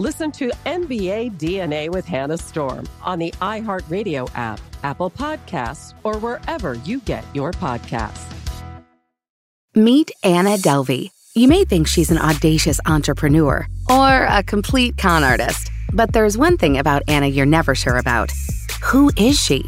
Listen to NBA DNA with Hannah Storm on the iHeartRadio app, Apple Podcasts, or wherever you get your podcasts. Meet Anna Delvey. You may think she's an audacious entrepreneur or a complete con artist, but there's one thing about Anna you're never sure about. Who is she?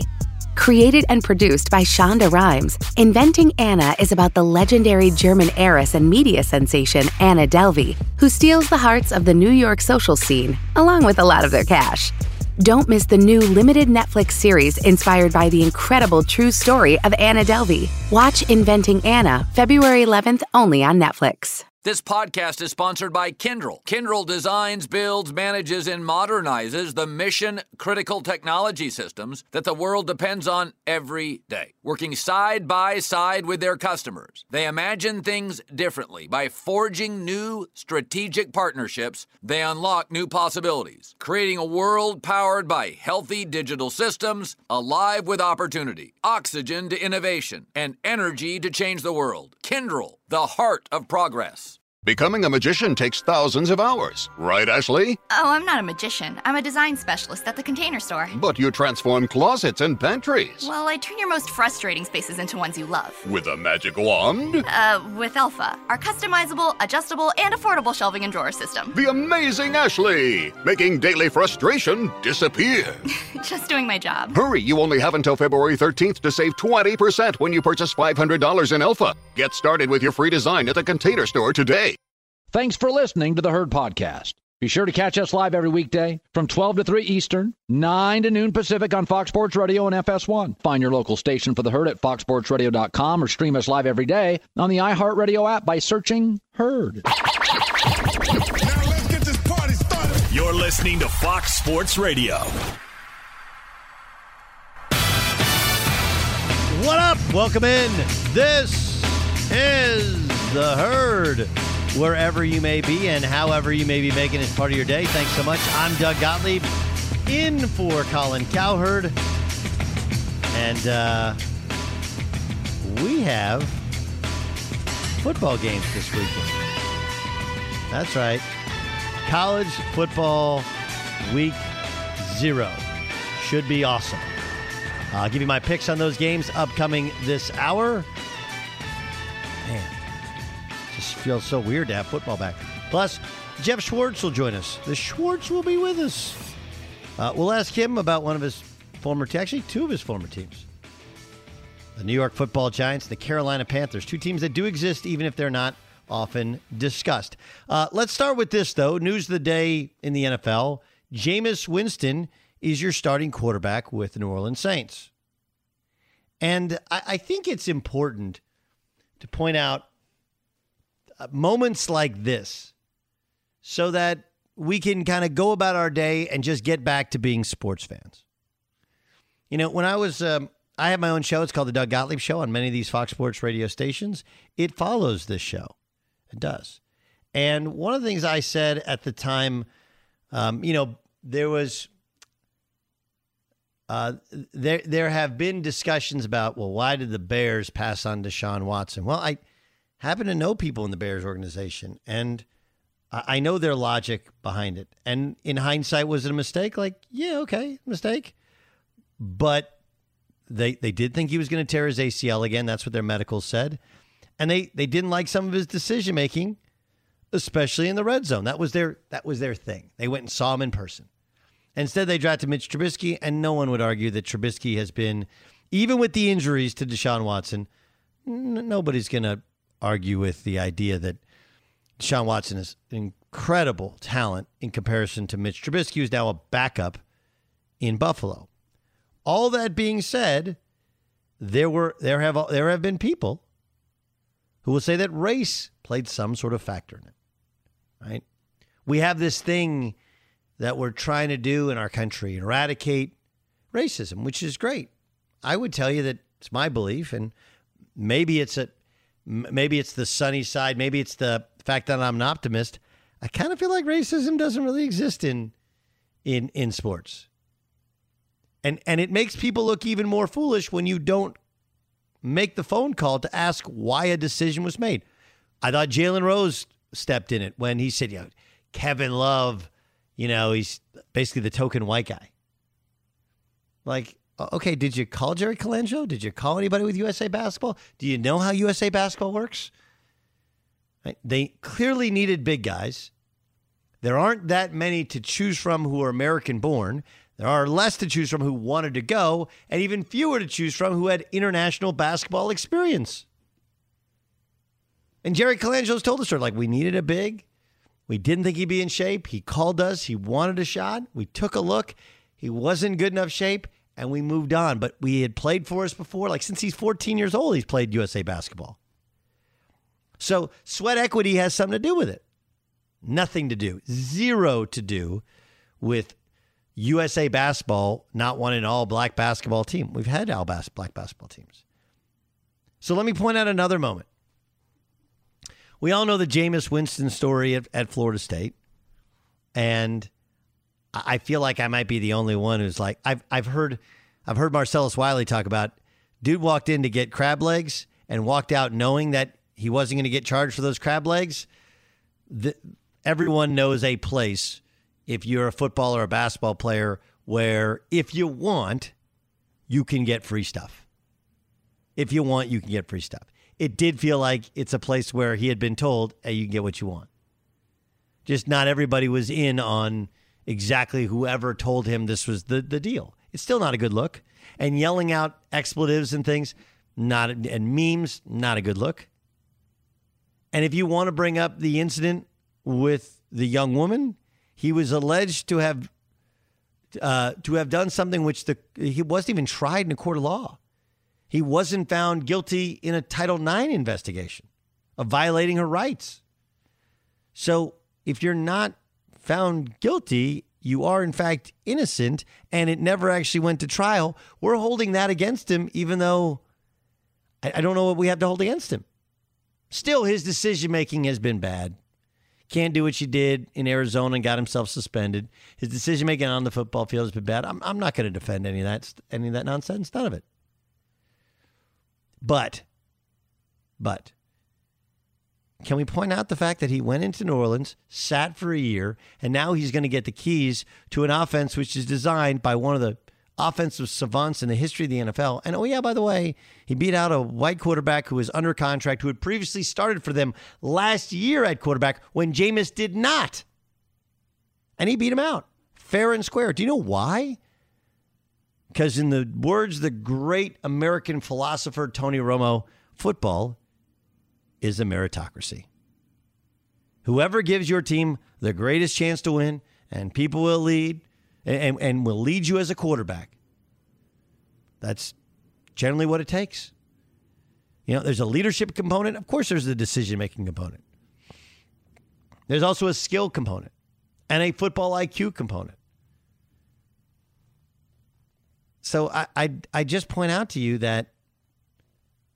Created and produced by Shonda Rhimes, Inventing Anna is about the legendary German heiress and media sensation Anna Delvey, who steals the hearts of the New York social scene, along with a lot of their cash. Don't miss the new limited Netflix series inspired by the incredible true story of Anna Delvey. Watch Inventing Anna February 11th only on Netflix. This podcast is sponsored by Kyndryl. Kyndryl designs, builds, manages, and modernizes the mission critical technology systems that the world depends on every day. Working side by side with their customers, they imagine things differently. By forging new strategic partnerships, they unlock new possibilities, creating a world powered by healthy digital systems, alive with opportunity, oxygen to innovation, and energy to change the world. Kyndryl, the heart of progress. Becoming a magician takes thousands of hours, right, Ashley? Oh, I'm not a magician. I'm a design specialist at the container store. But you transform closets and pantries. Well, I turn your most frustrating spaces into ones you love. With a magic wand? Uh, with Elfa, our customizable, adjustable, and affordable shelving and drawer system. The amazing Ashley! Making daily frustration disappear. Just doing my job. Hurry, you only have until February 13th to save 20% when you purchase $500 in Elfa. Get started with your free design at the container store today. Thanks for listening to the Herd Podcast. Be sure to catch us live every weekday from 12 to 3 Eastern, 9 to noon Pacific on Fox Sports Radio and FS1. Find your local station for the Herd at foxsportsradio.com or stream us live every day on the iHeartRadio app by searching Herd. You're listening to Fox Sports Radio. What up? Welcome in. This is the herd. Wherever you may be and however you may be making it part of your day. Thanks so much. I'm Doug Gottlieb in for Colin Cowherd. And uh, we have football games this weekend. That's right. College football week zero. Should be awesome. I'll give you my picks on those games upcoming this hour. Feels so weird to have football back. Plus, Geoff Schwartz will join us. The Schwartz will be with us. Uh, we'll ask him about one of his former, actually two of his former teams. The New York Football Giants, the Carolina Panthers, two teams that do exist even if they're not often discussed. Uh, let's start with this though. News of the day in the NFL: Jameis Winston is your starting quarterback with the New Orleans Saints, and I, I think it's important to point out moments like this so that we can kind of go about our day and just get back to being sports fans. You know, when I was, um, I have my own show. It's called the Doug Gottlieb Show on many of these Fox Sports radio stations. It follows this show. It does. And one of the things I said at the time, um, you know, there was, uh, there there have been discussions about, well, why did the Bears pass on Deshaun Watson? Well, I happen to know people in the Bears organization, and I know their logic behind it. And in hindsight, was it a mistake? Like, yeah, okay, mistake. But they they did think he was going to tear his ACL again. That's what their medicals said, and they they didn't like some of his decision making, especially in the red zone. That was their that was their thing. They went and saw him in person. Instead, they drafted Mitch Trubisky, and no one would argue that Trubisky has been, even with the injuries to Deshaun Watson, n- nobody's going to argue with the idea that Deshaun Watson is incredible talent in comparison to Mitch Trubisky, who's now a backup in Buffalo. All that being said, there were there have there have been people who will say that race played some sort of factor in it. Right? We have this thing that we're trying to do in our country, eradicate racism, which is great. I would tell you that it's my belief, and maybe it's a maybe it's the sunny side, maybe it's the fact that I'm an optimist. I kind of feel like racism doesn't really exist in in in sports. And and it makes people look even more foolish when you don't make the phone call to ask why a decision was made. I thought Jalen Rose stepped in it when he said, you know, Kevin Love, you know, he's basically the token white guy. Like, Uh, okay, did you call Jerry Colangelo? Did you call anybody with USA Basketball? Do you know how USA Basketball works? Right? They clearly needed big guys. There aren't that many to choose from who are American born. There are less to choose from who wanted to go, and even fewer to choose from who had international basketball experience. And Jerry Colangelo's told us, like, we needed a big. We didn't think he'd be in shape. He called us. He wanted a shot. We took a look. He wasn't good enough shape, and we moved on. But we had played for us before. Like, since he's 14 years old, he's played USA basketball. So sweat equity has something to do with it. Nothing to do, zero to do with USA basketball not wanting an all black basketball team. We've had all black basketball teams. So let me point out another moment. We all know the Jameis Winston story at, at Florida State. And I feel like I might be the only one who's like, I've, I've heard I've heard Marcellus Wiley talk about dude walked in to get crab legs and walked out knowing that he wasn't going to get charged for those crab legs. The, everyone knows a place if you're a football or a basketball player where if you want, you can get free stuff. If you want, you can get free stuff. It did feel like it's a place where he had been told, hey, you can get what you want. Just not everybody was in on exactly whoever told him this was the, the deal. It's still not a good look. And yelling out expletives and things, not and memes, not a good look. And if you want to bring up the incident with the young woman, he was alleged to have uh, to have done something which the he wasn't even tried in a court of law. He wasn't found guilty in a Title IX investigation of violating her rights. So if you're not found guilty, you are in fact innocent, and it never actually went to trial. We're holding that against him, even though I, I don't know what we have to hold against him. Still, his decision making has been bad. Can't do what she did in Arizona and got himself suspended. His decision making on the football field has been bad. I'm, I'm not going to defend any of that any of that nonsense. None of it. But, but, can we point out the fact that he went into New Orleans, sat for a year, and now he's going to get the keys to an offense which is designed by one of the offensive savants in the history of the NFL. And oh, yeah, by the way, he beat out a white quarterback who was under contract, who had previously started for them last year at quarterback when Jameis did not. And he beat him out fair and square. Do you know why? Because, in the words of the great American philosopher Tony Romo, football is a meritocracy. Whoever gives your team the greatest chance to win, and people will lead and, and will lead you as a quarterback. That's generally what it takes. You know, there's a leadership component. Of course, there's a decision making component. There's also a skill component and a football IQ component. So I, I, I just point out to you that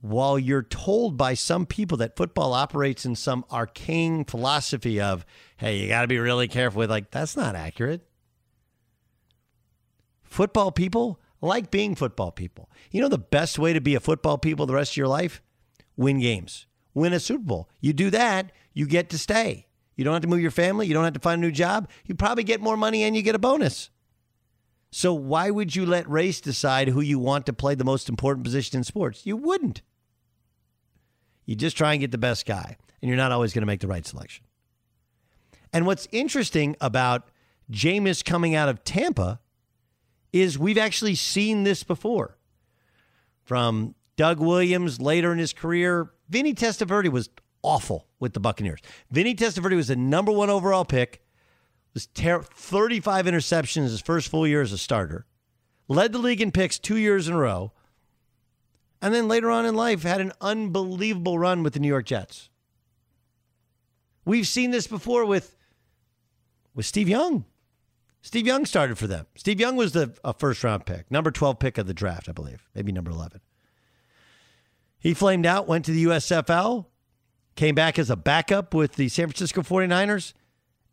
while you're told by some people that football operates in some arcane philosophy of, hey, you got to be really careful with, like, that's not accurate. Football people like being football people. You know the best way to be a football people the rest of your life? Win games, win a Super Bowl. You do that, you get to stay. You don't have to move your family, you don't have to find a new job. You probably get more money and you get a bonus. So why would you let race decide who you want to play the most important position in sports? You wouldn't. You just try and get the best guy, and you're not always going to make the right selection. And what's interesting about Jameis coming out of Tampa is we've actually seen this before. From Doug Williams later in his career, Vinny Testaverde was awful with the Buccaneers. Vinny Testaverde was the number one overall pick, was ter- 35 interceptions his first full year as a starter, led the league in picks two years in a row, and then later on in life had an unbelievable run with the New York Jets. We've seen this before with with Steve Young. Steve Young started for them. Steve Young was the a first round pick, number 12 pick of the draft, I believe, maybe number 11. He flamed out, went to the USFL, came back as a backup with the San Francisco 49ers,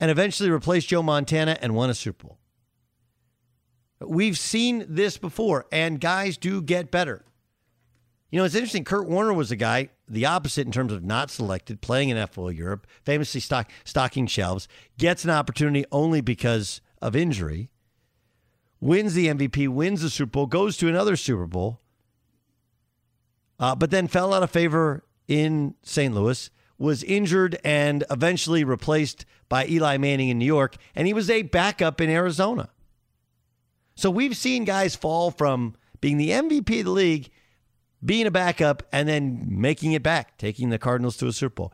and eventually replaced Joe Montana and won a Super Bowl. We've seen this before, and guys do get better. You know, it's interesting. Kurt Warner was a guy, the opposite in terms of not selected, playing in FBO Europe, famously stock, stocking shelves, gets an opportunity only because of injury, wins the MVP, wins the Super Bowl, goes to another Super Bowl, uh, but then fell out of favor in St. Louis, was injured and eventually replaced by Eli Manning in New York, and he was a backup in Arizona. So we've seen guys fall from being the MVP of the league, being a backup, and then making it back, taking the Cardinals to a Super Bowl.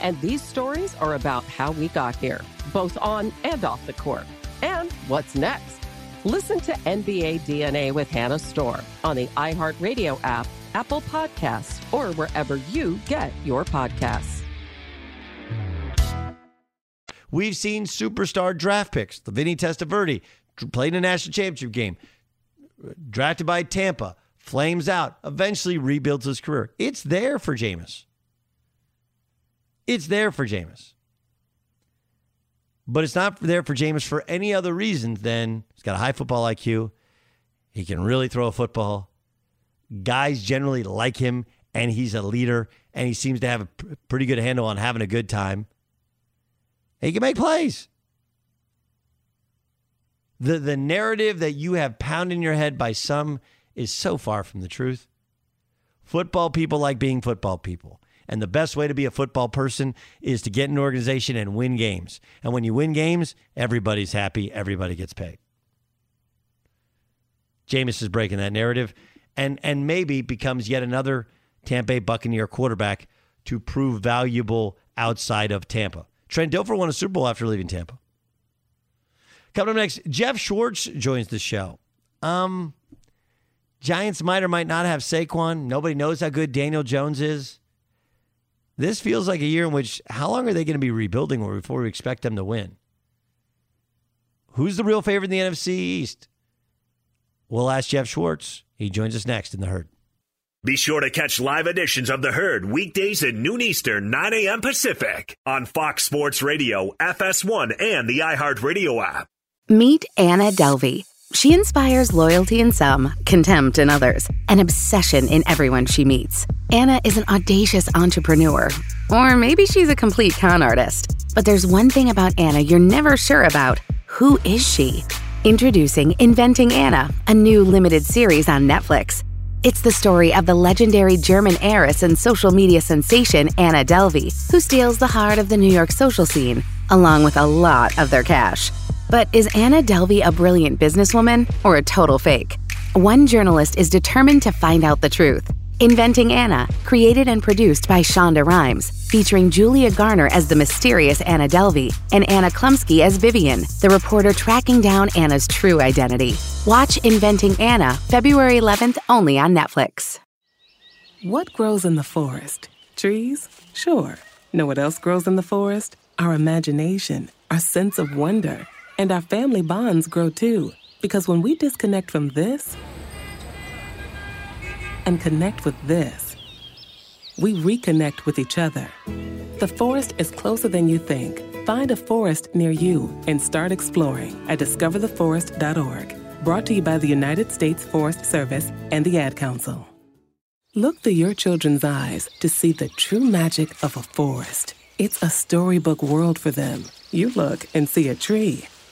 And these stories are about how we got here, both on and off the court. And what's next? Listen to NBA DNA with Hannah Storm on the iHeartRadio app, Apple Podcasts, or wherever you get your podcasts. We've seen superstar draft picks. the Vinny Testaverde played in a national championship game, drafted by Tampa, flames out, eventually rebuilds his career. It's there for Jameis. It's there for Jameis. But it's not there for Jameis for any other reason than he's got a high football IQ. He can really throw a football. Guys generally like him, and he's a leader, and he seems to have a pretty good handle on having a good time. he can make plays. The, the narrative that you have pounded in your head by some is so far from the truth. Football people like being football people. And the best way to be a football person is to get an organization and win games. And when you win games, everybody's happy, everybody gets paid. Jameis is breaking that narrative and and maybe becomes yet another Tampa Bay Buccaneer quarterback to prove valuable outside of Tampa. Trent Dilfer won a Super Bowl after leaving Tampa. Coming up next, Geoff Schwartz joins the show. Um, Giants might or might not have Saquon. Nobody knows how good Daniel Jones is. This feels like a year in which how long are they going to be rebuilding or before we expect them to win? Who's the real favorite in the NFC East? We'll ask Geoff Schwartz. He joins us next in the herd. Be sure to catch live editions of The Herd weekdays at noon Eastern, 9 a.m. Pacific on Fox Sports Radio, FS1, and the iHeartRadio app. Meet Anna Delvey. She inspires loyalty in some, contempt in others, and obsession in everyone she meets. Anna is an audacious entrepreneur. Or maybe she's a complete con artist. But there's one thing about Anna you're never sure about. Who is she? Introducing Inventing Anna, a new limited series on Netflix. It's the story of the legendary German heiress and social media sensation Anna Delvey, who steals the heart of the New York social scene, along with a lot of their cash. But is Anna Delvey a brilliant businesswoman or a total fake? One journalist is determined to find out the truth. Inventing Anna, created and produced by Shonda Rhimes, featuring Julia Garner as the mysterious Anna Delvey and Anna Chlumsky as Vivian, the reporter tracking down Anna's true identity. Watch Inventing Anna February 11th only on Netflix. What grows in the forest? Trees? Sure. Know what else grows in the forest? Our imagination, our sense of wonder, and our family bonds grow too. Because when we disconnect from this, and connect with this. We reconnect with each other. The forest is closer than you think. Find a forest near you and start exploring at discovertheforest.org. Brought to you by the United States Forest Service and the Ad Council. Look through your children's eyes to see the true magic of a forest. It's a storybook world for them. You look and see a tree.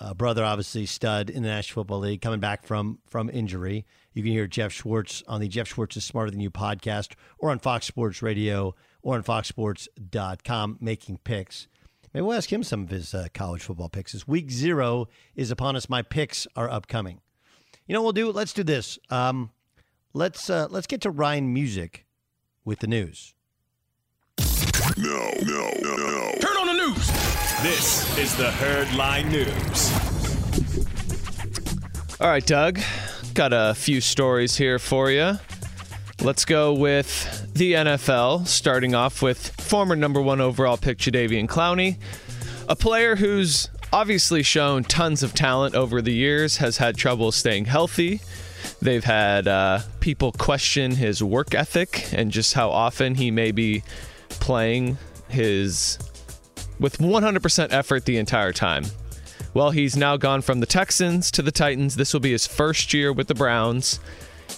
uh, brother, obviously, stud in the National Football League, coming back from from injury. You can hear Geoff Schwartz on the Geoff Schwartz is Smarter Than You podcast or on Fox Sports Radio or on foxsports.com making picks. Maybe we'll ask him some of his uh, college football picks. As week zero is upon us, my picks are upcoming. You know what we'll do? Let's do this. Um, let's uh, let's get to Ryan Music with the news. No, no, no, no. Turn on the news. This is the Herd Line News. All right, Doug. Got a few stories here for you. Let's go with the NFL, starting off with former number one overall pick Jadeveon Clowney, a player who's obviously shown tons of talent over the years, has had trouble staying healthy. They've had uh, people question his work ethic and just how often he may be playing his with 100% effort the entire time. Well, he's now gone from the Texans to the Titans. This will be his first year with the Browns.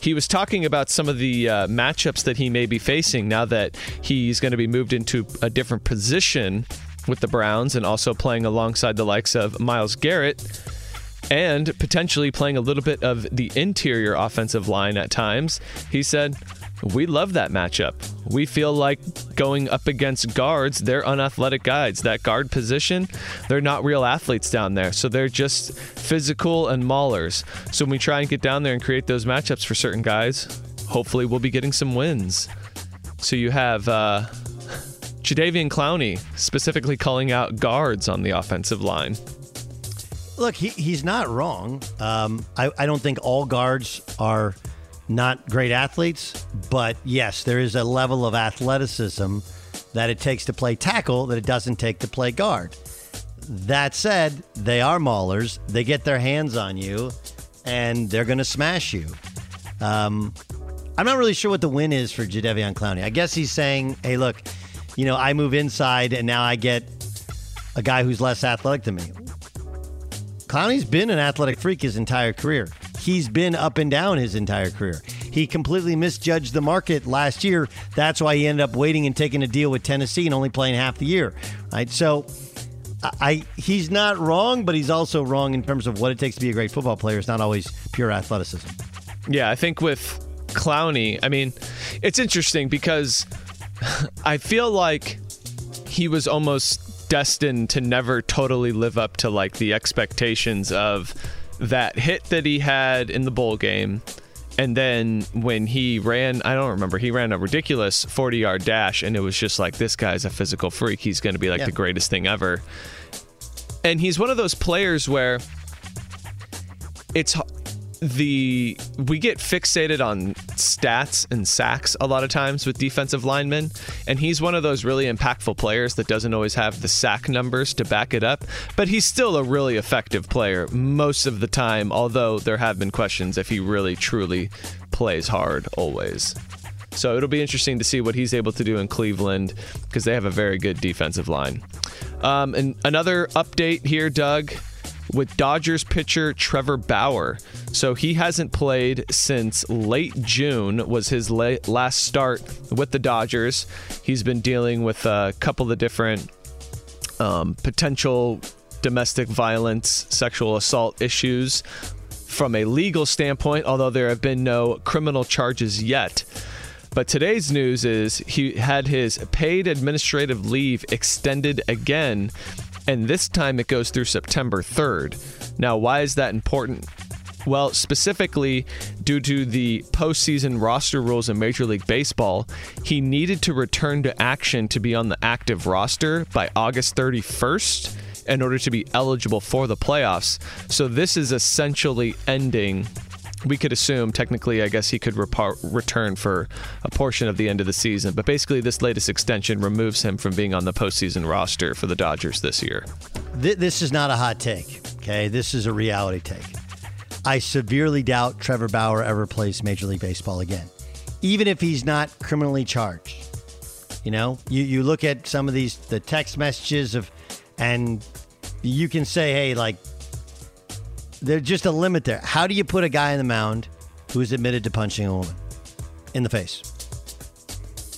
He was talking about some of the uh, matchups that he may be facing now that he's going to be moved into a different position with the Browns and also playing alongside the likes of Myles Garrett and potentially playing a little bit of the interior offensive line at times. He said, we love that matchup. We feel like going up against guards, they're unathletic guys. That guard position, they're not real athletes down there. So they're just physical and maulers. So when we try and get down there and create those matchups for certain guys, hopefully we'll be getting some wins. So you have uh, Jadeveon Clowney specifically calling out guards on the offensive line. Look, he, he's not wrong. Um, I, I don't think all guards are – not great athletes, but yes, there is a level of athleticism that it takes to play tackle that it doesn't take to play guard. That said, they are maulers. They get their hands on you, and they're going to smash you. Um, I'm not really sure what the win is for Jadeveon Clowney. I guess he's saying, "Hey, look, you know, I move inside, and now I get a guy who's less athletic than me." Clowney's been an athletic freak his entire career he's been up and down his entire career. He completely misjudged the market last year. That's why he ended up waiting and taking a deal with Tennessee and only playing half the year. Right? So I he's not wrong, but he's also wrong in terms of what it takes to be a great football player. It's not always pure athleticism. Yeah, I think with Clowney, I mean, it's interesting because I feel like he was almost destined to never totally live up to like the expectations of that hit that he had in the bowl game. And then when he ran, I don't remember, he ran a ridiculous 40 yard dash, and it was just like, this guy's a physical freak. He's going to be like yeah. the greatest thing ever. And he's one of those players where it's the we get fixated on stats and sacks a lot of times with defensive linemen and he's one of those really impactful players that doesn't always have the sack numbers to back it up but he's still a really effective player most of the time although there have been questions if he really truly plays hard always so it'll be interesting to see what he's able to do in Cleveland because they have a very good defensive line. Um, and another update here, Doug with Dodgers pitcher Trevor Bauer. So he hasn't played since late June was his last start with the Dodgers. He's been dealing with a couple of different um, potential domestic violence, sexual assault issues from a legal standpoint, although there have been no criminal charges yet. But today's news is he had his paid administrative leave extended again and this time it goes through September 3rd. Now, why is that important? Well, specifically due to the postseason roster rules in Major League Baseball, he needed to return to action to be on the active roster by August 31st in order to be eligible for the playoffs. So this is essentially ending we could assume technically, I guess he could return for a portion of the end of the season. But basically, this latest extension removes him from being on the postseason roster for the Dodgers this year. This is not a hot take. Okay, this is a reality take. I severely doubt Trevor Bauer ever plays Major League Baseball again, even if he's not criminally charged. You know, you, you look at some of these the text messages of, and you can say, hey, like there's just a limit there. How do you put a guy in the mound who is admitted to punching a woman in the face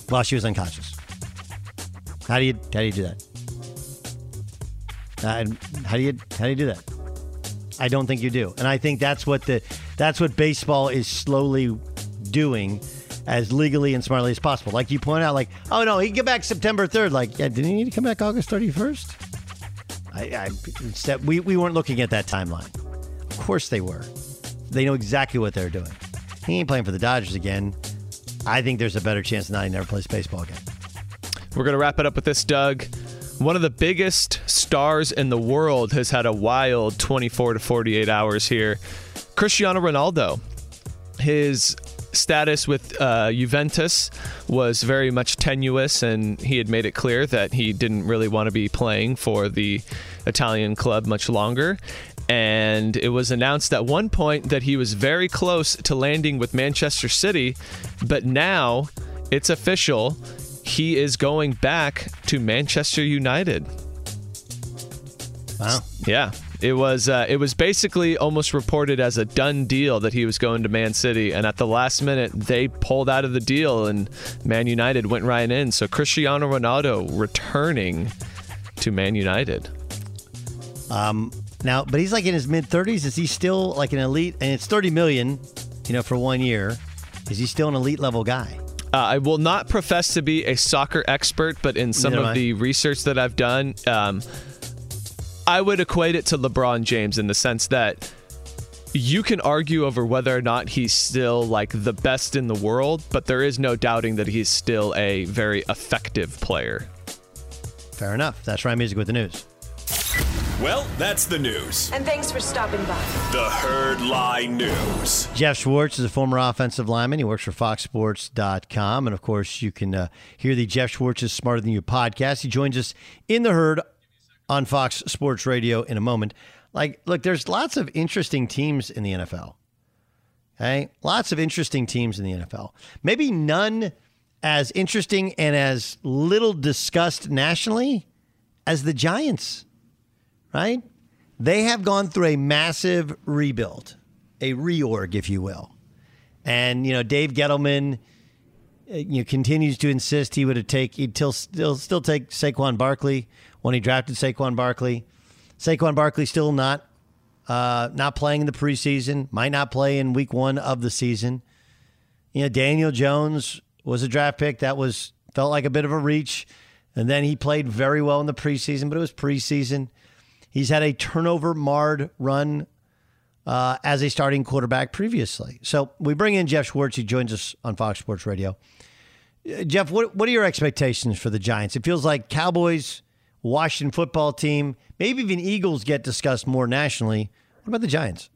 while she was unconscious? How do you how do you do that? Uh, how do you how do you do that? I don't think you do, and I think that's what the that's what baseball is slowly doing as legally and smartly as possible. Like you point out, like, oh no, he can get back September third. Like, yeah, didn't he need to come back August thirty first? I, I we we weren't looking at that timeline. Of course they were. They know exactly what they're doing. He ain't playing for the Dodgers again. I think there's a better chance than he never plays baseball again. We're going to wrap it up with this, Doug. One of the biggest stars in the world has had a wild 24 to 48 hours here. Cristiano Ronaldo. His status with uh, Juventus was very much tenuous, and he had made it clear that he didn't really want to be playing for the Italian club much longer. And it was announced at one point that he was very close to landing with Manchester City, but now it's official. He is going back to Manchester United. Wow. Yeah. It was uh, it was basically almost reported as a done deal that he was going to Man City, and at the last minute they pulled out of the deal, and Man United went right in. So Cristiano Ronaldo returning to Man United. Um, now, but he's like in his mid thirties. Is he still like an elite? And it's thirty million, you know, for one year. Is he still an elite level guy? Uh, I will not profess to be a soccer expert, but in some Neither of the research that I've done, um, I would equate it to LeBron James in the sense that you can argue over whether or not he's still like the best in the world, but there is no doubting that he's still a very effective player. Fair enough. That's Ryan Music with the news. Well, that's the news. And thanks for stopping by. The Herd Lie News. Geoff Schwartz is a former offensive lineman. He works for FoxSports.com. And of course, you can uh, hear the Geoff Schwartz is Smarter Than You podcast. He joins us in the herd on Fox Sports Radio in a moment. Like, look, there's lots of interesting teams in the NFL. Okay? Lots of interesting teams in the NFL. Maybe none as interesting and as little discussed nationally as the Giants, right? They have gone through a massive rebuild, a reorg, if you will. And, you know, Dave Gettleman uh, you know, continues to insist he would have take he'd still still still take Saquon Barkley when he drafted Saquon Barkley. Saquon Barkley still not uh, not playing in the preseason, might not play in week one of the season. You know, Daniel Jones was a draft pick that was felt like a bit of a reach, and then he played very well in the preseason, but it was preseason. He's had a turnover marred run uh, as a starting quarterback previously. So we bring in Geoff Schwartz. He joins us on Fox Sports Radio. Uh, Geoff, what what are your expectations for the Giants? It feels like Cowboys, Washington football team, maybe even Eagles get discussed more nationally. What about the Giants?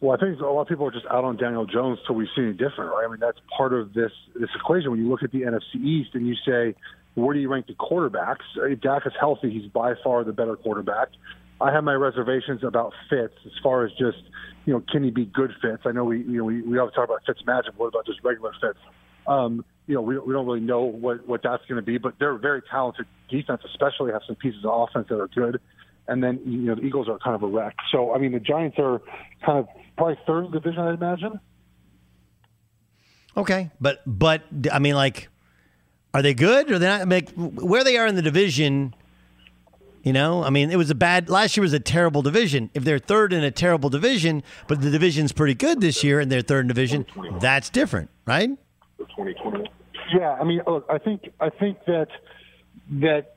Well, I think a lot of people are just out on Daniel Jones till we see any different, right? I mean, that's part of this this equation. When you look at the NFC East and you say, where do you rank the quarterbacks? Dak is healthy, he's by far the better quarterback. I have my reservations about Fitz as far as just, you know, can he be good Fitz? I know we, you know, we, we always talk about Fitzmagic. What about just regular Fitz? Um, you know, we, we don't really know what, what that's going to be, but they're very talented defense, especially have some pieces of offense that are good. And then, you know, the Eagles are kind of a wreck. So, I mean, the Giants are kind of probably third division, I'd imagine. Okay, but but I mean, like, are they good or they not? Like, where they are in the division, you know, I mean, it was a bad last year was a terrible division. If they're third in a terrible division, but the division's pretty good this year and they're third in division, that's different, right? Yeah, I mean, look, I think I think that that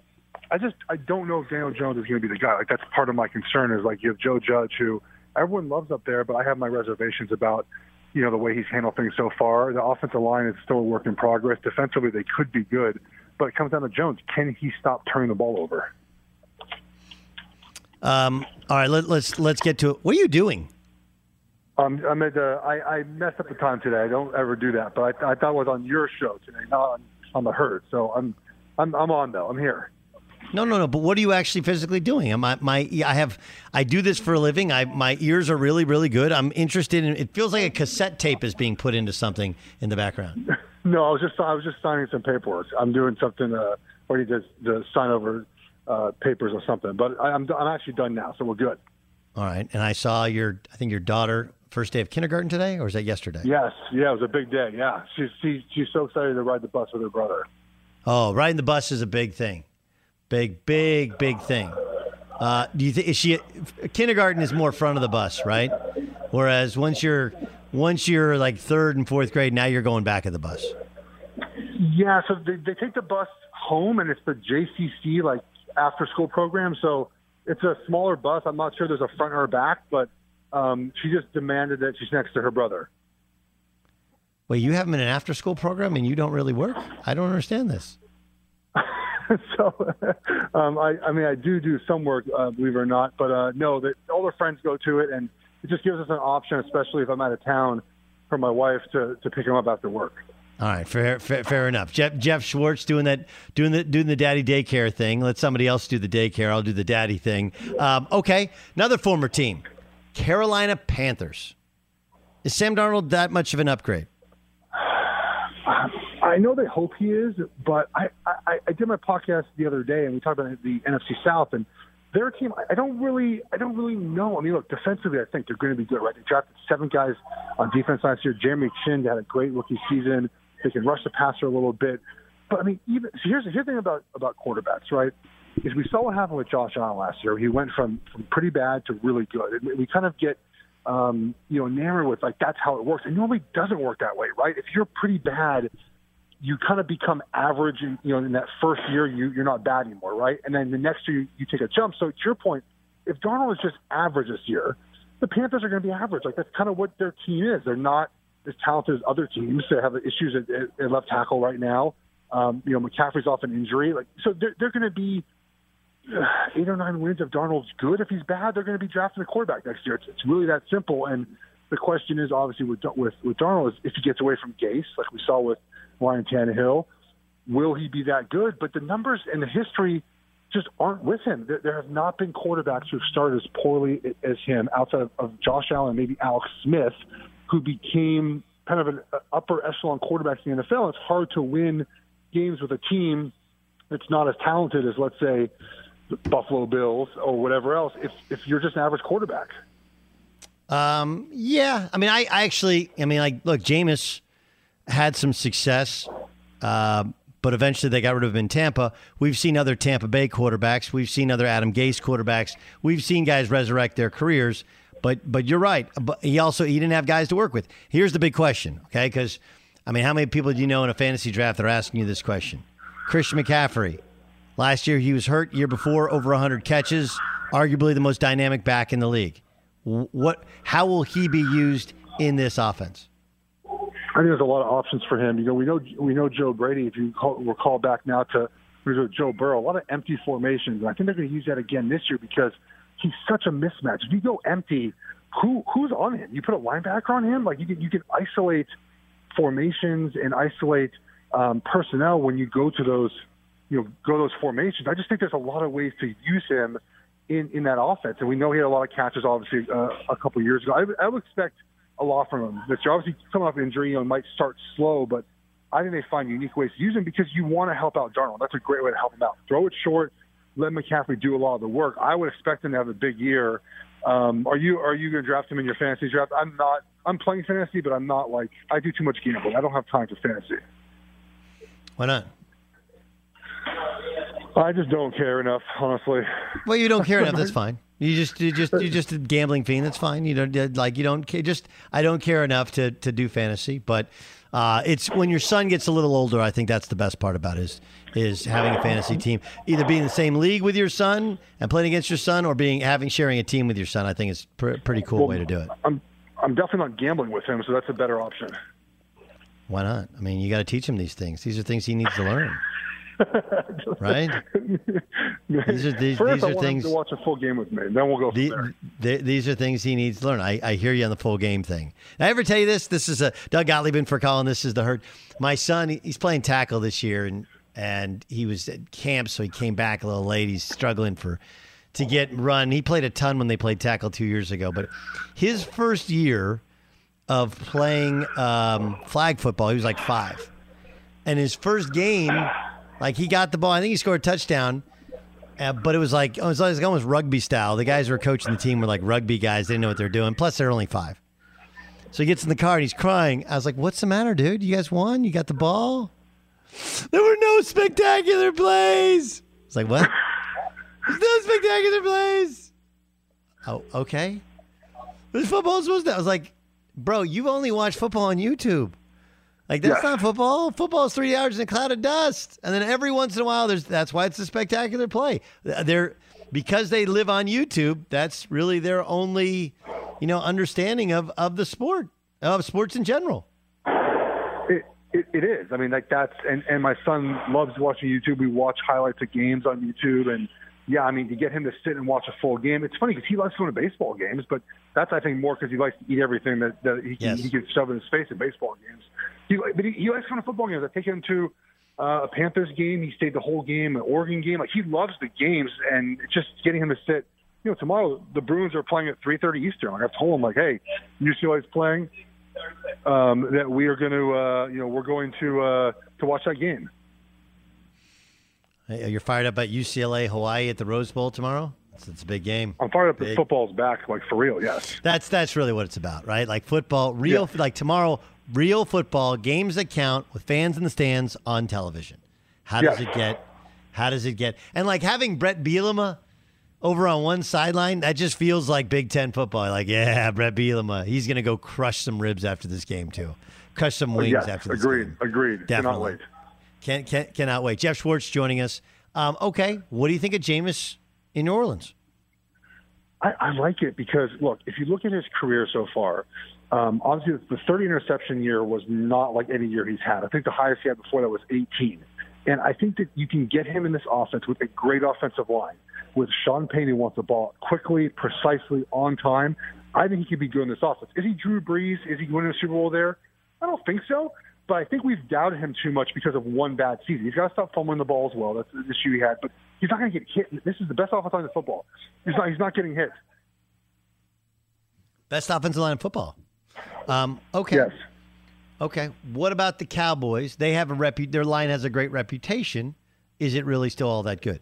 I just I don't know if Daniel Jones is going to be the guy. Like that's part of my concern is like you have Joe Judge who everyone loves up there, but I have my reservations about you know the way he's handled things so far. The offensive line is still a work in progress. Defensively, they could be good, but it comes down to Jones. Can he stop turning the ball over? Um, all right, let, let's let's get to it. What are you doing? Um, I made the I, I messed up the time today. I don't ever do that, but I, I thought it was on your show today, not on, on the herd. So I'm I'm I'm on though. I'm here. No, no, no. But what are you actually physically doing? My, my, I have, I do this for a living. I, my ears are really, really good. I'm interested in. It feels like a cassette tape is being put into something in the background. no, I was just, I was just signing some paperwork. I'm doing something. Uh, he does the sign over uh, papers or something. But I, I'm, I'm actually done now, so we're good. All right. And I saw your, I think your daughter first day of kindergarten today, or was that yesterday? Yes, yeah, it was a big day. Yeah, she's she's, she's so excited to ride the bus with her brother. Oh, riding the bus is a big thing, big, big, big thing. Uh, do you think is she kindergarten is more front of the bus, right? Whereas once you're once you're like third and fourth grade, now you're going back of the bus. Yeah, so they, they take the bus home, and it's the JCC like after school program. So it's a smaller bus. I'm not sure there's a front or a back, but um, she just demanded that she's next to her brother. Wait, you have them in an after school program and you don't really work? I don't understand this. so, um, I, I mean, I do do some work, uh, believe it or not, but uh, no, that all their friends go to it, and it just gives us an option, especially if I'm out of town, for my wife to to pick them up after work. All right, fair, fair, fair enough. Geoff, Geoff Schwartz doing that, doing the doing the daddy daycare thing. Let somebody else do the daycare. I'll do the daddy thing. Um, okay, another former team, Carolina Panthers. Is Sam Darnold that much of an upgrade? I know they hope he is, but I, I, I did my podcast the other day and we talked about the NFC South and their team. I don't really, I don't really know. I mean, look, defensively, I think they're going to be good, right? They drafted seven guys on defense last year. Jeremy Chinn had a great rookie season. They can rush the passer a little bit, but I mean, even so here's here's the thing about about quarterbacks, right? Is we saw what happened with Josh Allen last year. He went from from pretty bad to really good. And we kind of get um, you know enamored with like that's how it works. It normally doesn't work that way, right? If you're pretty bad you kind of become average and you know in that first year you you're not bad anymore right? And then the next year you, you take a jump. So to your point if Darnold is just average this year the Panthers are going to be average. Like that's kind of what their team is. They're not as talented as other teams. That have issues at, at left tackle right now. Um, you know McCaffrey's off an injury. Like so they're, they're going to be uh, eight or nine wins if Darnold's good. If he's bad they're going to be drafting a quarterback next year. It's, it's really that simple. And the question is obviously with with with Darnold is if he gets away from Gase like we saw with Ryan Tannehill. Will he be that good? But the numbers and the history just aren't with him. There, there have not been quarterbacks who've started as poorly as him outside of, of Josh Allen, maybe Alex Smith, who became kind of an upper echelon quarterback in the NFL. It's hard to win games with a team that's not as talented as, let's say, the Buffalo Bills or whatever else. If if you're just an average quarterback. Um, yeah, I mean, I, I actually, I mean, like, look, Jameis had some success, uh, but eventually they got rid of him in Tampa. We've seen other Tampa Bay quarterbacks. We've seen other Adam Gase quarterbacks. We've seen guys resurrect their careers. But but you're right. But he also he didn't have guys to work with. Here's the big question, okay? Because I mean, how many people do you know in a fantasy draft that are asking you this question? Christian McCaffrey. Last year he was hurt. Year before, over 100 catches. Arguably the most dynamic back in the league. What? How will he be used in this offense? I think there's a lot of options for him. You know, we know we know Joe Brady. If you call, recall back now to Joe Burrow, a lot of empty formations. And I think they're going to use that again this year because he's such a mismatch. If you go empty, who who's on him? You put a linebacker on him, like you can you can isolate formations and isolate um, personnel when you go to those you know go those formations. I just think there's a lot of ways to use him in in that offense, and we know he had a lot of catches obviously uh, a couple years ago. I, I would expect a lot from him. This year, obviously coming off injury, you know, might start slow, but I think they find unique ways to use him because you want to help out Darnold. That's a great way to help him out. Throw it short, let McCaffrey do a lot of the work. I would expect him to have a big year. Um, are you are you going to draft him in your fantasy draft? I'm not. I'm playing fantasy, but I'm not like I do too much gambling. I don't have time for fantasy. Why not? I just don't care enough, honestly. Well, you don't care enough. That's fine. You just you just you just a gambling fiend. That's fine. You don't like you don't care. Just I don't care enough to to do fantasy. But uh, it's when your son gets a little older. I think that's the best part about it is is having a fantasy team. Either being in the same league with your son and playing against your son, or being having sharing a team with your son. I think is a pretty cool well, way to do it. I'm I'm definitely not gambling with him, so that's a better option. Why not? I mean, you got to teach him these things. These are things he needs to learn. Right? These are these, First, these are things. to watch a full game with me. Then we'll go the, there. The, these are things he needs to learn. I, I hear you on the full game thing. Did I ever tell you this? This is a Doug Gottlieb for Colin. This is the Herd. My son, he's playing tackle this year, and and he was at camp, so he came back a little late. He's struggling for to get run. He played a ton when they played tackle two years ago, but his first year of playing um, flag football, he was like five, and his first game like he got the ball. I think he scored a touchdown. Uh, but it was like it was like almost rugby style. The guys who were coaching the team were like rugby guys. They didn't know what they're doing. Plus, they're only five. So he gets in the car and he's crying. I was like, "What's the matter, dude? You guys won. You got the ball. There were no spectacular plays." It's like, "What? There's no spectacular plays." Oh, okay. This football supposed to. I was like, "Bro, you've only watched football on YouTube." Like that's Yeah. not football. Football is three yards in a cloud of dust, and then every once in a while, there's that's why it's a spectacular play. They're because they live on YouTube. That's really their only, you know, understanding of of the sport of sports in general. It, it, it is. I mean, like that's and and my son loves watching YouTube. We watch highlights of games on YouTube, and yeah, I mean, to get him to sit and watch a full game, it's funny because he likes going to baseball games, but that's I think more because he likes to eat everything that, that he can Yes. he can shove in his face at baseball games. He, but he, he likes going to football games. I take him to uh, a Panthers game. He stayed the whole game, an Oregon game. Like he loves the games, and just getting him to sit. You know, tomorrow the Bruins are playing at 3:30 Eastern. Like I've told him, like, hey, UCLA's playing um, that we are going to, uh, you know, we're going to uh, to watch that game. Hey, You're fired up at UCLA Hawaii at the Rose Bowl tomorrow. It's, a big game. I'm fired up that Big. football's back, like for real. Yes. That's that's really what it's about, right? Like football, real like tomorrow, real football games that count with fans in the stands on television. How does Yeah. it get? How does it get? And like having Brett Bielema over on one sideline, that just feels like Big Ten football. Like, yeah, Brett Bielema, he's gonna go crush some ribs after this game too, crush some wings yes. after this agreed. game. Agreed. Agreed. Cannot Definitely. wait. Can, can, cannot wait. Geoff Schwartz joining us. Um, okay, what do you think of Jameis in New Orleans? I, I like it because look, if you look at his career so far, um, obviously the 30 interception year was not like any year he's had. I think the highest he had before that was 18. And I think that you can get him in this offense with a great offensive line, with Sean Payton who wants the ball quickly, precisely, on time. I think he could be good in this offense. Is he Drew Brees? Is he winning a Super Bowl there? I don't think so. But I think we've doubted him too much because of one bad season. He's got to stop fumbling the ball as well. That's the issue he had. But he's not going to get hit. This is the best offensive line in football. He's not. He's not getting hit. Best offensive line in football. Um, okay. Yes. Okay. What about the Cowboys? They have a repu- Their line has a great reputation. Is it really still all that good?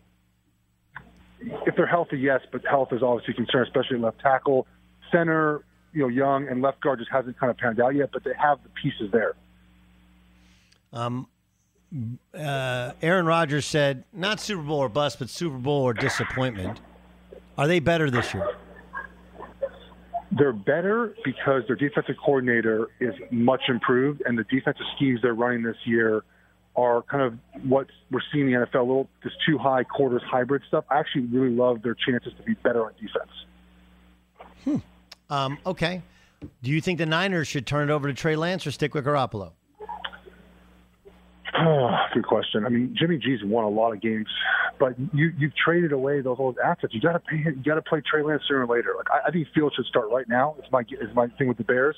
if they're healthy, yes, but health is obviously a concern, especially left tackle, center, you know, young, and left guard just hasn't kind of panned out yet. But they have the pieces there. Um, uh, Aaron Rodgers said, not Super Bowl or bust, but Super Bowl or disappointment. Are they better this year? They're better because their defensive coordinator is much improved, and the defensive schemes they're running this year are kind of what we're seeing in the NFL. A little this two high quarters hybrid stuff. I actually really love their chances to be better on defense. Um, okay. Do you think the Niners should turn it over to Trey Lance or stick with Garoppolo? Oh, good question. I mean, Jimmy G's won a lot of games, but you you've traded away those old assets. You got to pay. You got to play Trey Lance sooner or later. Like I, I think Fields should start right now. It's my is my thing with the Bears,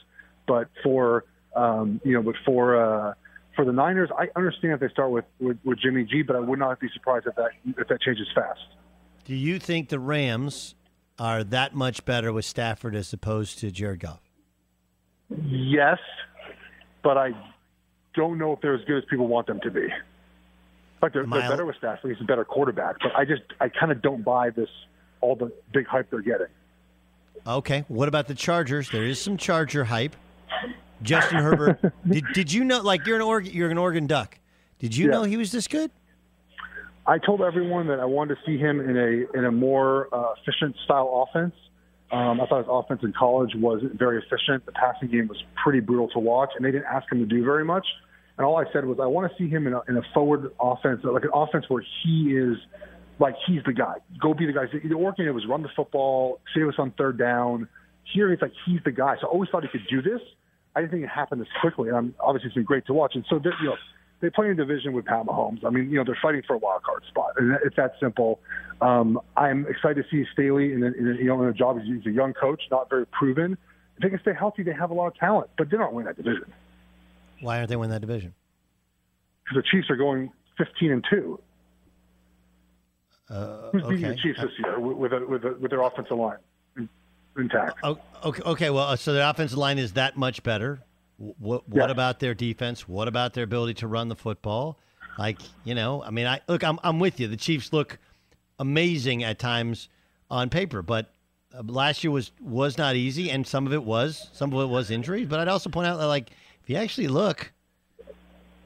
but for um, you know, but for uh, for the Niners, I understand if they start with, with with Jimmy G, but I would not be surprised if that if that changes fast. Do you think the Rams are that much better with Stafford as opposed to Jared Goff? Yes, but I don't know if they're as good as people want them to be. Like they're, they're better with Stafford. He's a better quarterback, but I just I kind of don't buy this all the big hype they're getting. Okay. What about the Chargers? There is some Charger hype. Justin Herbert. did, did you know? Like you're an Oregon, you're an Oregon Duck. Did you Yeah. know he was this good? I told everyone that I wanted to see him in a in a more uh, efficient style offense. Um, I thought his offense in college was very efficient. The passing game was pretty brutal to watch, and they didn't ask him to do very much. And all I said was, I want to see him in a, in a forward offense, like an offense where he is like he's the guy. Go be the guy. The Oregon it was run the football, save us on third down. Here it's like he's the guy. So I always thought he could do this. I didn't think it happened this quickly. And I'm, obviously, it's been great to watch. And so, they're, you know, they play in division with Pat Mahomes. I mean, you know, they're fighting for a wild card spot, and it's that simple. Um, I'm excited to see Staley in, a, in a, you know in a job. He's a young coach, not very proven. If they can stay healthy, they have a lot of talent, but they don't win that division Why aren't they winning that division? because the Chiefs are going 15 and two. Uh, Who's beating okay. the Chiefs this year with a, with, a, with their offensive line intact? Okay. Okay. Well, uh, so their offensive line is that much better. What What Yeah. about their defense? What about their ability to run the football? Like you know, I mean, I look. I'm I'm with you. The Chiefs look amazing at times on paper, but uh, last year was was not easy, and some of it was some of it was injuries. But I'd also point out that like if you actually look.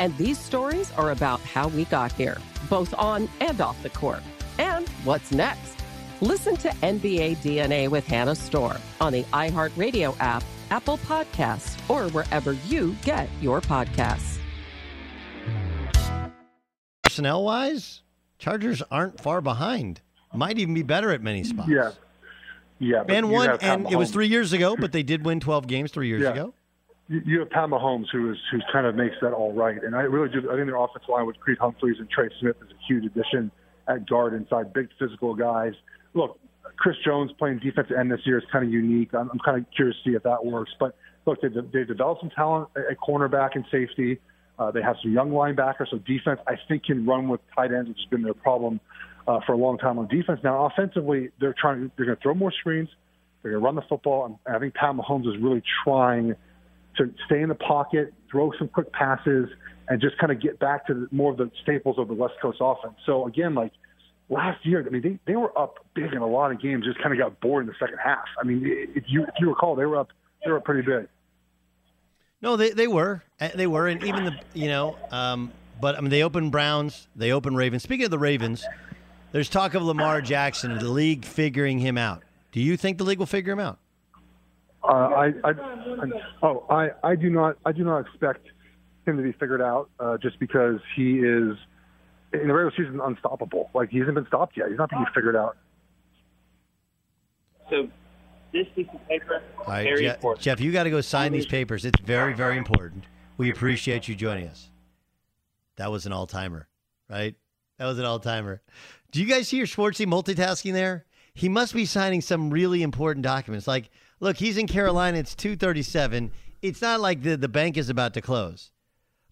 And these stories are about how we got here, both on and off the court. And what's next? Listen to NBA DNA with Hannah Storm on the iHeartRadio app, Apple Podcasts, or wherever you get your podcasts. Personnel wise, Chargers aren't far behind. Might even be better at many spots. Yeah. Yeah. but And one, and it was three years ago, but they did win 12 games three years Yeah. ago. You have Pat Mahomes, who is who kind of makes that all right, and I really do. I think their offensive line with Creed Humphreys and Trey Smith is a huge addition at guard inside, big physical guys. Look, Chris Jones playing defensive end this year is kind of unique. I'm, I'm kind of curious to see if that works. But look, they they developed some talent at cornerback and safety. Uh, they have some young linebackers, so defense I think can run with tight ends, which has been their problem uh, for a long time on defense. Now offensively, they're trying. They're going to throw more screens. They're going to run the football, and I think Pat Mahomes is really trying to stay in the pocket, throw some quick passes, and just kind of get back to the, more of the staples of the West Coast offense. So again, like last year, I mean, they, they were up big in a lot of games, just kind of got bored in the second half. I mean, if you if you recall, they were up they were pretty big. No, they they were Uh, they were, and even the you know, um, but I mean they opened Browns, they opened Ravens. Speaking of the Ravens, there's talk of Lamar Jackson, the league figuring him out. Do you think the league will figure him out? Uh, I, I, I, oh, I, I do not, I do not expect him to be figured out uh, just because he is in the regular season unstoppable. Like he hasn't been stopped yet. He's not being figured out. So this piece of paper, All right, very Geoff, important. Geoff, you got to go sign these papers. It's very, very important. We appreciate you joining us. That was an all timer, right? That was an all timer. Do you guys see your Schwartzy multitasking there? He must be signing some really important documents. Like, look, he's in Carolina. It's two thirty-seven. It's not like the, the bank is about to close.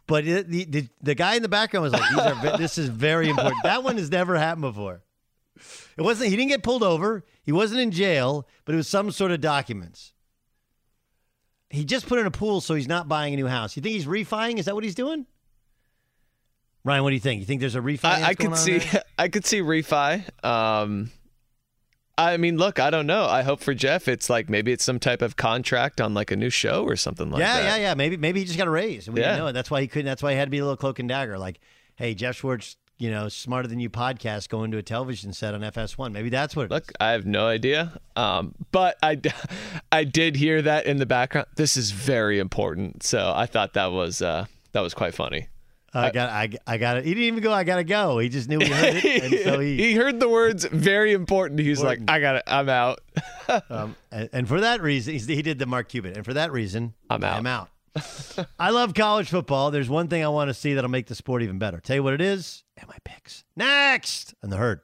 But it, the, the the guy in the background was like, These are, "This is very important." That one has never happened before. It wasn't. He didn't get pulled over. He wasn't in jail, but it was some sort of documents. He just put in a pool, so he's not buying a new house. You think he's refining? Is that what he's doing? Ryan, what do you think? You think there's a refi? I, I could see I could see refi. Um, I mean, look, I don't know. I hope for Geoff, it's like maybe it's some type of contract on like a new show or something like yeah, that. yeah, yeah. Yeah. Maybe maybe he just got a raise. and We Yeah. didn't know it. That's why he couldn't. That's why he had to be a little cloak and dagger. Like, hey, Geoff Schwartz, you know, smarter than you podcast going to a television set on FS1. Maybe that's what. Look, I have no idea. Um, but I, I did hear that in the background. This is very important. So I thought that was uh, that was quite funny. I got. I, I got it. He didn't even go. I gotta go. He just knew we heard it, and so he. he heard the words very important. He's like, I got it. I'm out. um, and, and for that reason, he's, he did the Mark Cuban, and for that reason, I'm out. I'm out. I love college football. There's one thing I want to see that'll make the sport even better. Tell you what it is, and my picks next, and the herd.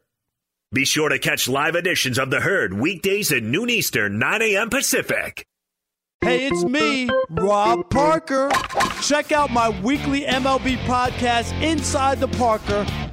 Be sure to catch live editions of The Herd weekdays at noon Eastern, 9 a.m. Pacific. Hey, it's me, Rob Parker. Check out my weekly MLB podcast, Inside the Parker,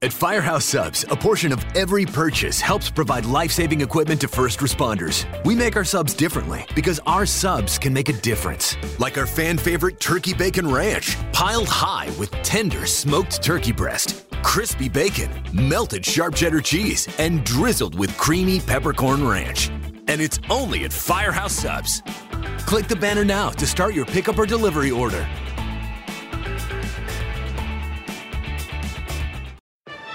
At Firehouse Subs, a portion of every purchase helps provide life saving equipment to first responders. We make our subs differently because our subs can make a difference. Like our fan favorite Turkey Bacon Ranch, piled high with tender smoked turkey breast, crispy bacon, melted sharp cheddar cheese, and drizzled with creamy peppercorn ranch. And it's only at Firehouse Subs. Click the banner now to start your pickup or delivery order.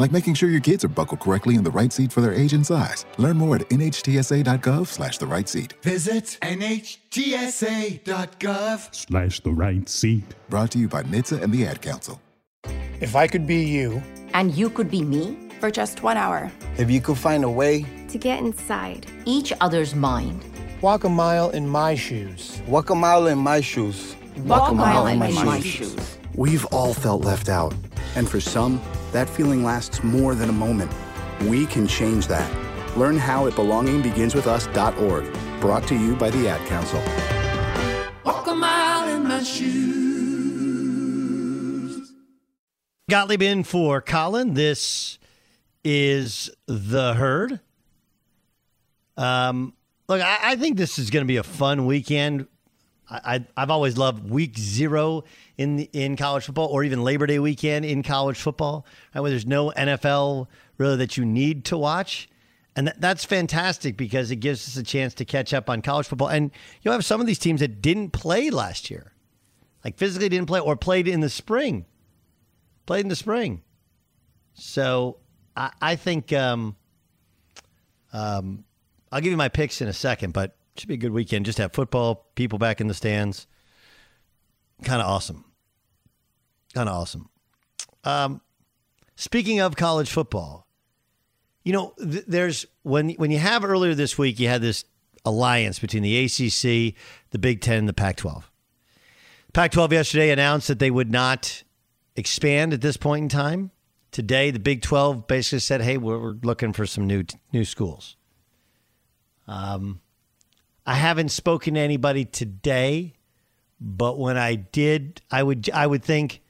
like making sure your kids are buckled correctly in the right seat for their age and size. Learn more at nhtsa.gov slash the right seat. Visit NHTSA.gov. Slash the right seat. Brought to you by NHTSA and the Ad Council. If I could be you, And you could be me for just one hour. if you could find a way, To get inside each other's mind. walk a mile in my shoes. Walk a mile in my shoes. Walk a mile in my shoes. We've all felt left out. And for some, that feeling lasts more than a moment. We can change that. Learn how at belongingbeginswithus.org. Brought to you by the Ad Council. Walk a mile in my shoes. Gottlieb in for Colin. This is the herd. Um, look, I, I think this is going to be a fun weekend. I, I, I've always loved week zero in the, in college football, or even Labor Day weekend in college football, right, where there's no NFL really that you need to watch. And that, that's fantastic because it gives us a chance to catch up on college football. And you'll have some of these teams that didn't play last year, like physically didn't play or played in the spring played in the spring. So I, I think um, um, I'll give you my picks in a second, but it should be a good weekend. Just have football, people back in the stands. Kind of awesome. Kind of awesome. Um, speaking of college football, you know, th- there's when when you have earlier this week, you had this alliance between the ACC, the Big Ten, and the Pac-12. Pac-12 yesterday announced that they would not expand at this point in time. Today, the Big 12 basically said, "Hey, we're, we're looking for some new new schools." Um, I haven't spoken to anybody today, but when I did, I would I would think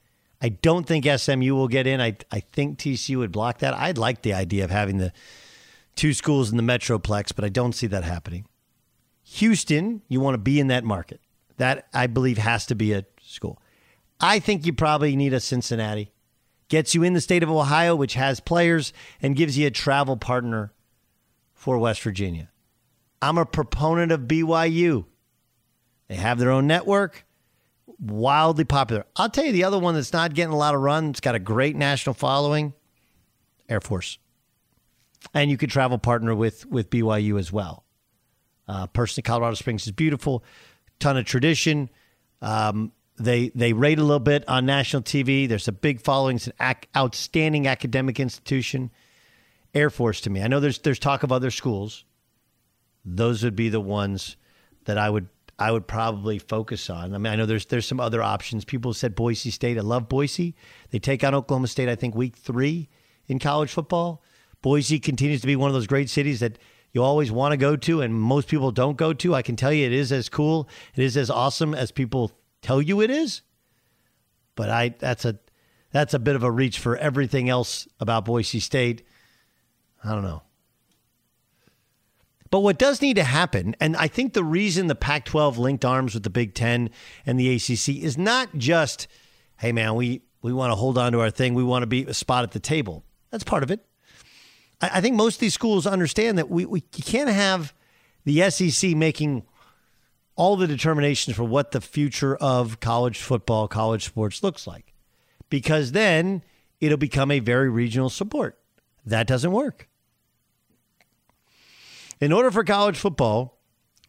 I don't think SMU will get in. I I think TCU would block that. I'd like the idea of having the two schools in the Metroplex, but I don't see that happening. Houston, you want to be in that market. That I believe has to be a school. I think you probably need a Cincinnati. Gets you in the state of Ohio, which has players, and gives you a travel partner for West Virginia. I'm a proponent of BYU. They have their own network, wildly popular. I'll tell you the other one that's not getting a lot of run, it's got a great national following Air Force. And you could travel partner with, with BYU as well. Uh, personally, Colorado Springs is beautiful, ton of tradition. Um, they they rate a little bit on national TV. There's a big following. It's an ac- outstanding academic institution. Air Force to me. I know there's there's talk of other schools. Those would be the ones that I would I would probably focus on. I mean, I know there's there's some other options. People said Boise State. I love Boise. They take on Oklahoma State. I think week three in college football. Boise continues to be one of those great cities that you always want to go to, and most people don't go to. I can tell you, it is as cool, it is as awesome as people tell you it is. But I that's a that's a bit of a reach for everything else about Boise State. I don't know. But what does need to happen, and I think the reason the Pac 12 linked arms with the Big Ten and the ACC is not just, hey, man, we, we want to hold on to our thing. We want to be a spot at the table. That's part of it. I, I think most of these schools understand that we, we can't have the SEC making all the determinations for what the future of college football, college sports looks like, because then it'll become a very regional sport. That doesn't work. In order for college football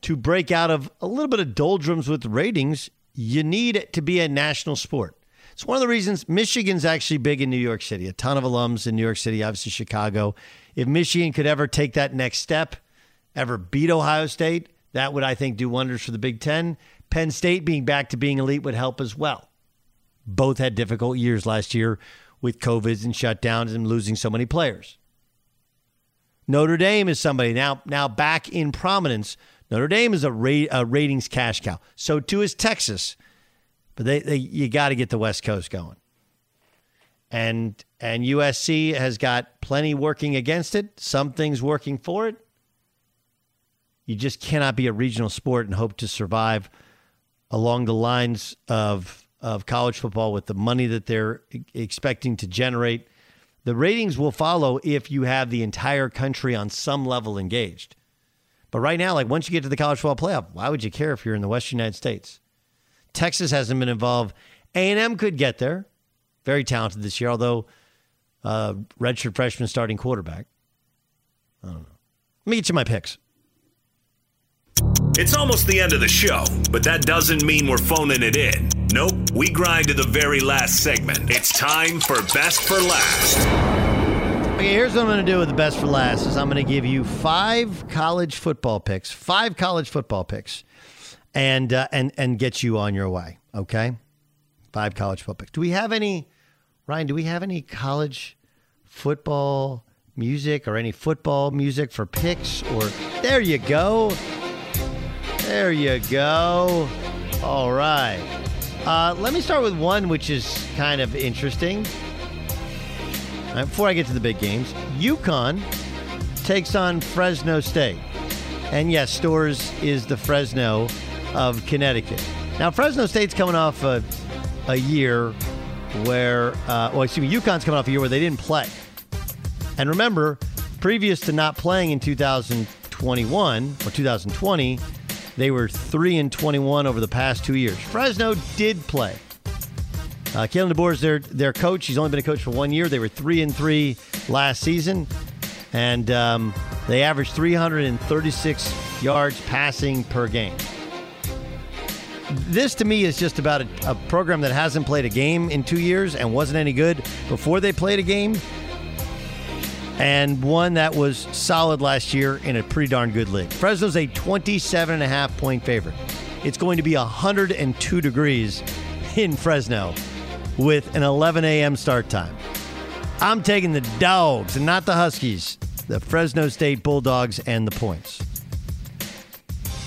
to break out of a little bit of doldrums with ratings, you need it to be a national sport. It's one of the reasons Michigan's actually big in New York City. A ton of alums in New York City, obviously Chicago. If Michigan could ever take that next step, ever beat Ohio State, that would, I think, do wonders for the Big Ten. Penn State being back to being elite would help as well. Both had difficult years last year with COVIDs and shutdowns and losing so many players. Notre Dame is somebody now now back in prominence. Notre Dame is a, ra- a ratings cash cow. So too is Texas, but they, they you got to get the West Coast going. And and USC has got plenty working against it. Some things working for it. You just cannot be a regional sport and hope to survive along the lines of of college football with the money that they're expecting to generate the ratings will follow if you have the entire country on some level engaged. But right now, like once you get to the college football playoff, why would you care if you're in the Western United States? Texas hasn't been involved. A&M could get there. Very talented this year, although uh, redshirt freshman starting quarterback. I don't know. Let me get you my picks. It's almost the end of the show, but that doesn't mean we're phoning it in. Nope, we grind to the very last segment. It's time for Best for Last. Okay, here's what I'm going to do with the Best for Last is I'm going to give you five college football picks, five college football picks, and uh, and and get you on your way. Okay, five college football picks. Do we have any, Ryan? Do we have any college football music or any football music for picks? Or there you go. There you go. All right. Uh, let me start with one which is kind of interesting. Right, before I get to the big games, UConn takes on Fresno State. And yes, Storrs is the Fresno of Connecticut. Now, Fresno State's coming off a, a year where, uh, well, excuse me, UConn's coming off a year where they didn't play. And remember, previous to not playing in 2021 or 2020, they were 3 and 21 over the past two years. Fresno did play. Uh, Kalen DeBoer is their, their coach. He's only been a coach for one year. They were 3 and 3 last season, and um, they averaged 336 yards passing per game. this to me is just about a, a program that hasn't played a game in two years and wasn't any good before they played a game, and one that was solid last year in a pretty darn good league. Fresno's a 27 and a half point favorite. It's going to be 102 degrees in Fresno with an 11 a.m. start time. I'm taking the dogs and not the Huskies, the Fresno State Bulldogs and the points.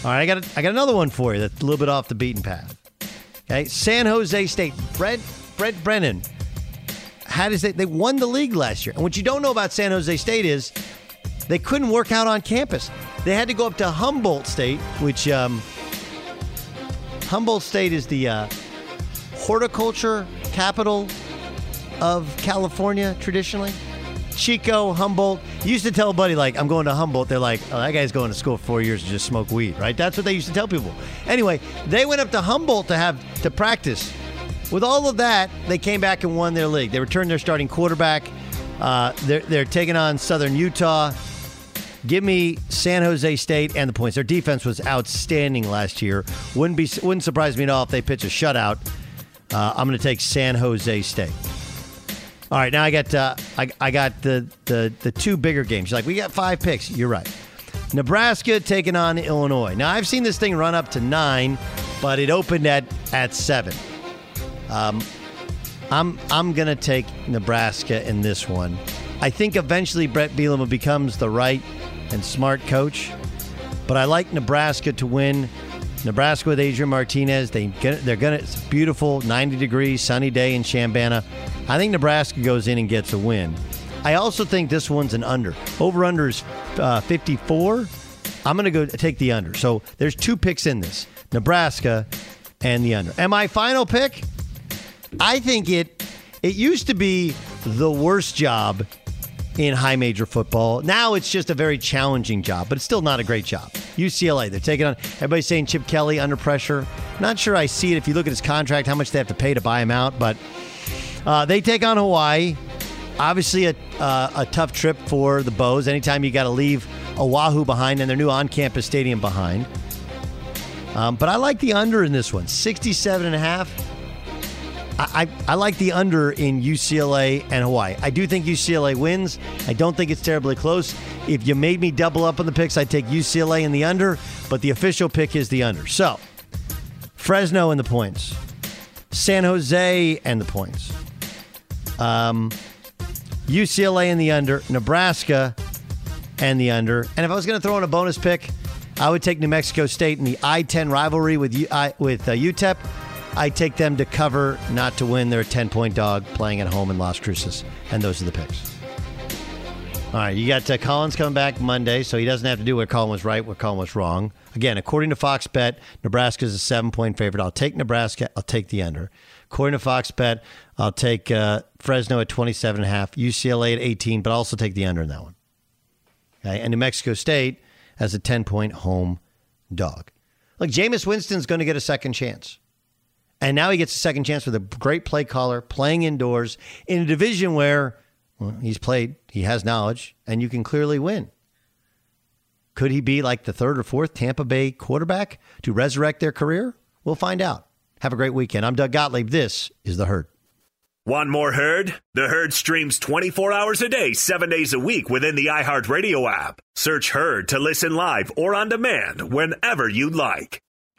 All right, I got I got another one for you that's a little bit off the beaten path. Okay, San Jose State. Brent Brent Brennan. How does they they won the league last year? And what you don't know about San Jose State is they couldn't work out on campus. They had to go up to Humboldt State, which um, Humboldt State is the uh, horticulture capital of California traditionally. Chico, Humboldt. You used to tell a buddy, like, I'm going to Humboldt. They're like, oh, that guy's going to school for four years to just smoke weed, right? That's what they used to tell people. Anyway, they went up to Humboldt to have to practice. With all of that, they came back and won their league. They returned their starting quarterback. Uh, they're, they're taking on Southern Utah. Give me San Jose State and the points. Their defense was outstanding last year. Wouldn't be wouldn't surprise me at all if they pitch a shutout. Uh, I'm going to take San Jose State. All right, now I got uh, I, I got the, the the two bigger games. You're like we got five picks. You're right. Nebraska taking on Illinois. Now I've seen this thing run up to nine, but it opened at at seven. Um, I'm I'm gonna take Nebraska in this one. I think eventually Brett Bielema becomes the right and smart coach, but I like Nebraska to win. Nebraska with Adrian Martinez. They they're gonna. It's a beautiful 90 degrees sunny day in Chambana. I think Nebraska goes in and gets a win. I also think this one's an under. Over under is uh, 54. I'm going to go take the under. So there's two picks in this Nebraska and the under. And my final pick, I think it it used to be the worst job in high major football. Now it's just a very challenging job, but it's still not a great job. UCLA, they're taking on everybody's saying Chip Kelly under pressure. Not sure I see it if you look at his contract, how much they have to pay to buy him out, but uh, they take on Hawaii. Obviously, a, uh, a tough trip for the Bows. Anytime you got to leave Oahu behind and their new on campus stadium behind. Um, but I like the under in this one 67 and a half. I, I, I like the under in UCLA and Hawaii. I do think UCLA wins. I don't think it's terribly close. If you made me double up on the picks, I'd take UCLA in the under, but the official pick is the under. So, Fresno in the points, San Jose and the points, um, UCLA in the under, Nebraska and the under. And if I was going to throw in a bonus pick, I would take New Mexico State in the I-10 rivalry with U- I, with uh, UTEP. I take them to cover, not to win. They're a 10 point dog playing at home in Las Cruces. And those are the picks. All right, you got uh, Colin's coming back Monday, so he doesn't have to do what Collins was right, what Collins was wrong. Again, according to Fox Bet, Nebraska is a seven point favorite. I'll take Nebraska. I'll take the under. According to Fox Bet, I'll take uh, Fresno at 27 and a half, UCLA at 18, but I'll also take the under in that one. Okay, and New Mexico State as a 10 point home dog. Look, Jameis Winston's going to get a second chance. And now he gets a second chance with a great play caller, playing indoors in a division where well, he's played, he has knowledge, and you can clearly win. Could he be like the third or fourth Tampa Bay quarterback to resurrect their career? We'll find out. Have a great weekend. I'm Doug Gottlieb. This is The Herd. Want more Herd? The Herd streams 24 hours a day, 7 days a week within the iHeartRadio app. Search Herd to listen live or on demand whenever you'd like.